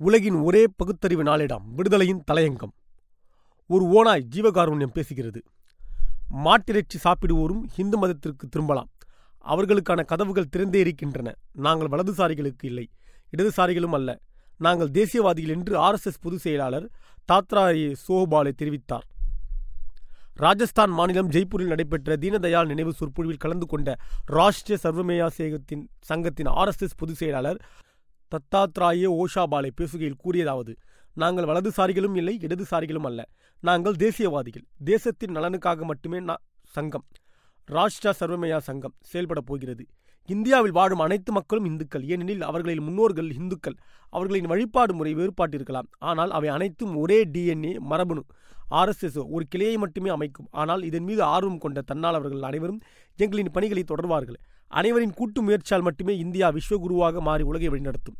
உலகின் ஒரே பகுத்தறிவு நாளிடம் விடுதலையின் தலையங்கம். ஒரு ஓனாய் ஜீவகாருண்யம் பேசுகிறது. மாட்டிறைச்சி சாப்பிடுவோரும் இந்து மதத்திற்கு திரும்பலாம். அவர்களுக்கான கதவுகள் திறந்தே இருக்கின்றன. நாங்கள் வலதுசாரிகளுக்கு இல்லை இடதுசாரிகளும் அல்ல. நாங்கள் தேசியவாதிகள் என்று ஆர்எஸ்எஸ் பொதுச் செயலாளர் தாத்ராயே சோபாலே தெரிவித்தார். ராஜஸ்தான் மாநிலம் ஜெய்ப்பூரில் நடைபெற்ற தீனதயாள் நினைவு சொற்பொழிவில் கலந்து கொண்ட ராஷ்டிரிய சர்வமேயா சேகத்தின் சங்கத்தின் ஆர்எஸ்எஸ் பொதுச் செயலாளர் தத்தாத்ராயே ஓஷாபாலே பேசுகையில் கூறியதாவது நாங்கள் வலதுசாரிகளும் இல்லை இடதுசாரிகளும் அல்ல. நாங்கள் தேசியவாதிகள். தேசத்தின் நலனுக்காக மட்டுமே நா- சங்கம். ராஷ்டிரா சர்வமயா சங்கம் செயல்படப் போகிறது. இந்தியாவில் வாழும் அனைத்து மக்களும் இந்துக்கள். ஏனெனில் அவர்களின் முன்னோர்கள் இந்துக்கள். அவர்களின் வழிபாடு முறை வேறுபாட்டிருக்கலாம் ஆனால் அவை அனைத்தும் ஒரே டிஎன்ஏ மரபணு. ஆர்எஸ்எஸ்ஓ ஒரு கிளையை மட்டுமே அமைக்கும். ஆனால் இதன் மீது ஆர்வம் கொண்ட தன்னாளவர்கள் அனைவரும் எங்களின் பணிகளை தொடர்வார்கள். அனைவரின் கூட்டு முயற்சியால் மட்டுமே இந்தியா விஸ்வகுருவாக மாறி உலகை வழிநடத்தும்.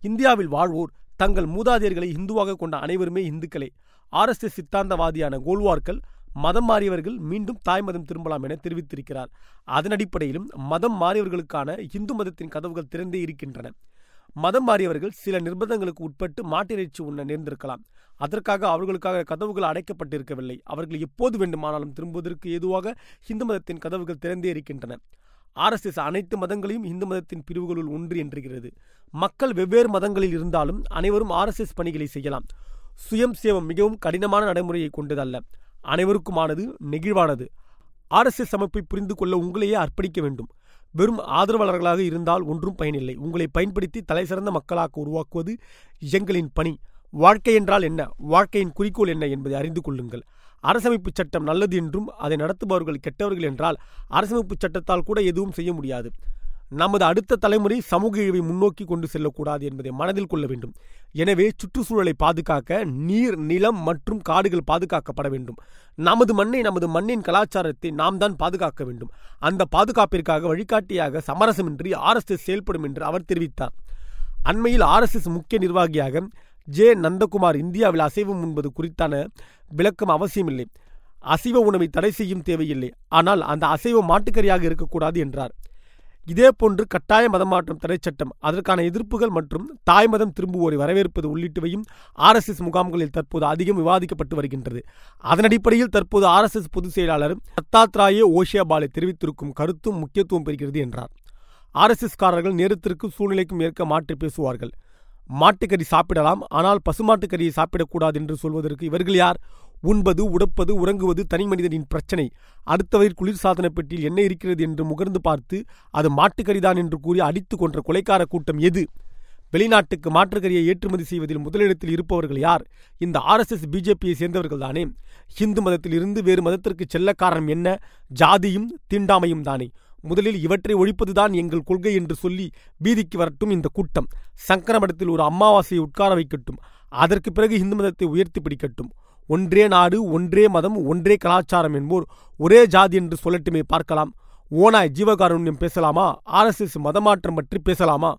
இந்தியாவில் வாழ்வோர் தங்கள் மூதாதையர்களை இந்துவாக கொண்ட அனைவருமே இந்துக்களே. ஆர்எஸ்எஸ் சித்தாந்தவாதியான கோல்வார்கள் மதம் மாறியவர்கள் மீண்டும் தாய் மதம் திரும்பலாம் என தெரிவித்திருக்கிறார். அதன் அடிப்படையிலும் மதம் மாறியவர்களுக்கான இந்து மதத்தின் கதவுகள் திறந்தே இருக்கின்றன. மதம் மாறியவர்கள் சில நிர்பந்தங்களுக்கு உட்பட்டு மாட்டிறைச்சி உண்ண நேர்ந்திருக்கலாம். அதற்காக அவர்களுக்காக கதவுகள் அடைக்கப்பட்டிருக்கவில்லை. அவர்கள் எப்போது வேண்டுமானாலும் திரும்புவதற்கு ஏதுவாக இந்து மதத்தின் கதவுகள் திறந்தே இருக்கின்றன. ஆர்எஸ்எஸ் அனைத்து மதங்களையும் இந்து மதத்தின் பிரிவுகளுள் ஒன்று என்றுகிறது மக்கள் வெவ்வேறு மதங்களில் இருந்தாலும் அனைவரும் ஆர்எஸ்எஸ் பணிகளை செய்யலாம். சுயம் சேவம் மிகவும் கடினமான நடைமுறையை கொண்டதல்ல. அனைவருக்குமானது நெகிழ்வானது. ஆர்எஸ்எஸ் அமைப்பை புரிந்து கொள்ள உங்களையே அர்ப்பணிக்க வேண்டும். வெறும் ஆதரவாளர்களாக இருந்தால் ஒன்றும் பயனில்லை. உங்களை பயன்படுத்தி தலைசிறந்த மக்களாக உருவாக்குவது எங்களின் பணி. வாழ்க்கை என்றால் என்ன? வாழ்க்கையின் குறிக்கோள் என்ன என்பதை அறிந்து கொள்ளுங்கள். அரசமைப்பு சட்டம் நல்லது என்றும் அதை நடத்துபவர்கள் கெட்டவர்கள் என்றால் அரசமைப்பு சட்டத்தால் கூட எதுவும் செய்ய முடியாது. நமது அடுத்த தலைமுறை சமூக இழிவை முன்னோக்கி கொண்டு செல்லக்கூடாது என்பதை மனதில் கொள்ள வேண்டும். எனவே சுற்றுச்சூழலை பாதுகாக்க நீர் நிலம் மற்றும் காடுகள் பாதுகாக்கப்பட வேண்டும். நமது மண்ணை நமது மண்ணின் கலாச்சாரத்தை நாம் தான் பாதுகாக்க வேண்டும். அந்த பாதுகாப்பிற்காக வழிகாட்டியாக சமரசமின்றி ஆர்எஸ்எஸ் செயல்படும் என்று அவர் தெரிவித்தார். அண்மையில் ஆர்எஸ்எஸ் முக்கிய நிர்வாகியாக ஜே. நந்தகுமார் இந்தியாவில் அசைவம் உண்பது குறித்தான விளக்கம் அவசியமில்லை. அசைவ உணவை தடை செய்யும் தேவையில்லை. ஆனால் அந்த அசைவ மாட்டுக்கறியாக இருக்கக்கூடாது என்றார். இதேபோன்று கட்டாய மதமாற்றம் தடை சட்டம் அதற்கான எதிர்ப்புகள் மற்றும் தாய் மதம் திரும்புவோரை வரவேற்பது உள்ளிட்டவையும் ஆர்எஸ்எஸ் முகாம்களில் தற்போது அதிகம் விவாதிக்கப்பட்டு வருகின்றது. அதன் அடிப்படையில் தற்போது ஆர்எஸ்எஸ் பொதுச் செயலாளர் தத்தாத்ராயே ஓஷியாபாலை தெரிவித்திருக்கும் கருத்தும் முக்கியத்துவம் பெறுகிறது என்றார். ஆர்எஸ்எஸ் காரர்கள் நேரத்திற்கும் சூழ்நிலைக்கும் ஏற்க மாற்றி பேசுவார்கள். மாட்டுக்கறி சாப்பிடலாம். ஆனால் பசுமாட்டுக்கறியை சாப்பிடக்கூடாது என்று சொல்வதற்கு இவர்கள் யார்? உண்பது உடப்பது உறங்குவது தனி மனிதனின் பிரச்சனை. அடுத்தவரின் குளிர்சாதன பெட்டியில் என்ன இருக்கிறது என்று முகர்ந்து பார்த்து அது மாட்டுக்கறிதான் என்று கூறி அடித்து கொன்ற கொலைக்கார கூட்டம் எது? வெளிநாட்டுக்கு மாற்றுக்கரியை ஏற்றுமதி செய்வதில் முதலிடத்தில் இருப்பவர்கள் யார்? இந்த ஆர்எஸ்எஸ் பிஜேபியை சேர்ந்தவர்கள் தானே? இந்து மதத்தில் இருந்து வேறு மதத்திற்கு செல்ல காரணம் என்ன? ஜாதியும் தீண்டாமையும் தானே? முதலில் இவற்றை ஒழிப்பதுதான் எங்கள் கொள்கை என்று சொல்லி பீதிக்கு வரட்டும் இந்த கூட்டம். சங்கர மடத்தில் ஒரு அமாவாசையை உட்கார வைக்கட்டும். அதற்கு பிறகு இந்து மதத்தை உயர்த்தி பிடிக்கட்டும். ஒன்றே நாடு ஒன்றே மதம் ஒன்றே கலாச்சாரம் என்போர் ஒரே ஜாதி என்று சொல்லட்டுமே பார்க்கலாம். ஓனாய் ஜீவகாருண்யம் பேசலாமா? ஆர்எஸ்எஸ் மதமாற்றம் பற்றி பேசலாமா?